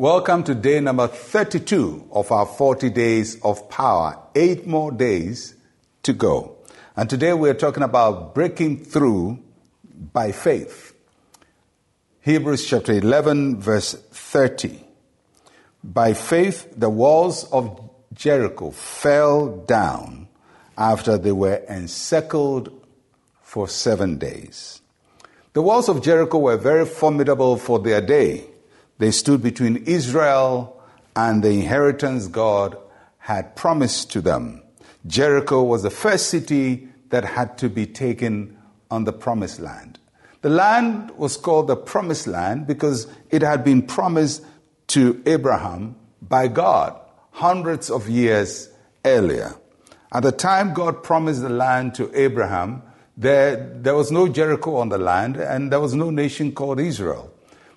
Welcome to day number 32 of our 40 days of power. Eight more days to go. And today we're talking about breaking through by faith. Hebrews chapter 11, verse 30. By faith, the walls of Jericho fell down after they were encircled for seven days. The walls of Jericho were very formidable for their day. They stood between Israel and the inheritance God had promised to them. Jericho was the first city that had to be taken on the promised land. The land was called the promised land because it had been promised to Abraham by God hundreds of years earlier. At the time God promised the land to Abraham, there, there was no Jericho on the land and there was no nation called Israel.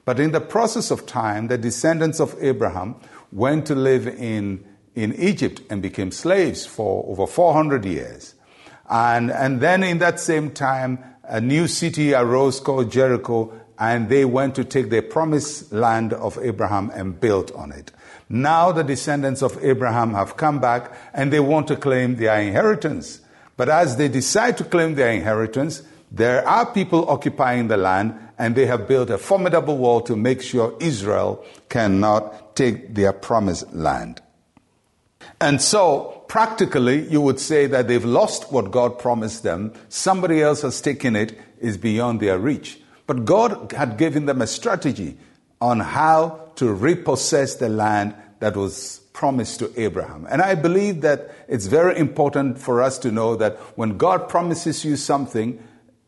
But in the process of time, the descendants of Abraham went to live in, in Egypt and became slaves for over 400 years. And, and then in that same time, a new city arose called Jericho, and they went to take the promised land of Abraham and built on it. Now the descendants of Abraham have come back and they want to claim their inheritance. But as they decide to claim their inheritance, there are people occupying the land and they have built a formidable wall to make sure Israel cannot take their promised land. And so, practically, you would say that they've lost what God promised them. Somebody else has taken it, is beyond their reach. But God had given them a strategy on how to repossess the land that was promised to Abraham. And I believe that it's very important for us to know that when God promises you something,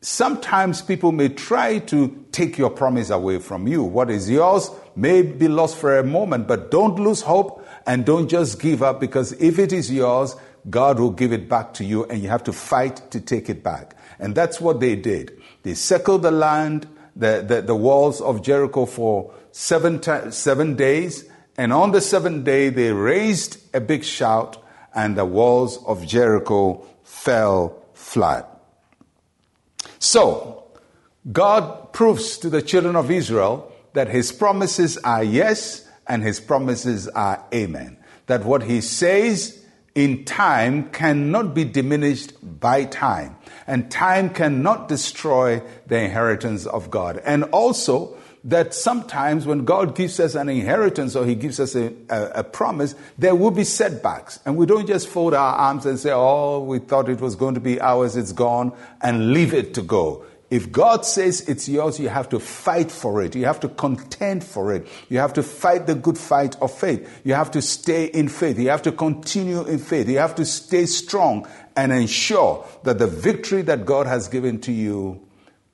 sometimes people may try to take your promise away from you. What is yours may be lost for a moment, but don't lose hope and don't just give up because if it is yours, God will give it back to you and you have to fight to take it back. And that's what they did. They circled the land, the, the, the walls of Jericho for seven, seven days. And on the seventh day, they raised a big shout and the walls of Jericho fell flat. So, God proves to the children of Israel that his promises are yes and his promises are amen. That what he says in time cannot be diminished by time, and time cannot destroy the inheritance of God. And also, that sometimes when God gives us an inheritance or He gives us a, a, a, promise, there will be setbacks. And we don't just fold our arms and say, oh, we thought it was going to be ours, it's gone, and leave it to go. If God says it's yours, you have to fight for it. You have to contend for it. You have to fight the good fight of faith. You have to stay in faith. You have to continue in faith. You have to stay strong and ensure that the victory that God has given to you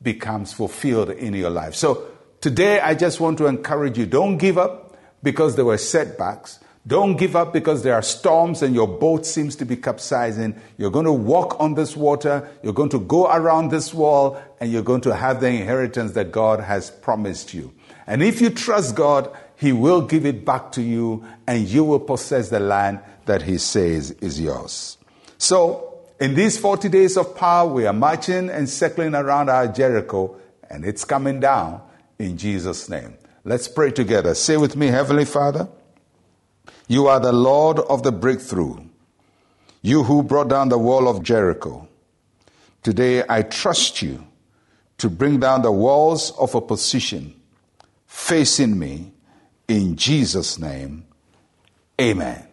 becomes fulfilled in your life. So Today, I just want to encourage you don't give up because there were setbacks. Don't give up because there are storms and your boat seems to be capsizing. You're going to walk on this water. You're going to go around this wall and you're going to have the inheritance that God has promised you. And if you trust God, He will give it back to you and you will possess the land that He says is yours. So, in these 40 days of power, we are marching and circling around our Jericho and it's coming down in Jesus' name. Let's pray together. Say with me, Heavenly Father, you are the Lord of the breakthrough. You who brought down the wall of Jericho. Today I trust you to bring down the walls of opposition facing me in Jesus' name. Amen.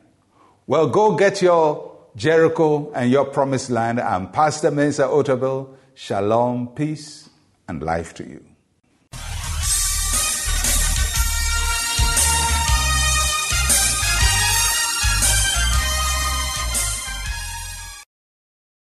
Well, go get your Jericho and your promised land. I'm Pastor Mensa Otabil. Shalom, peace, and life to you.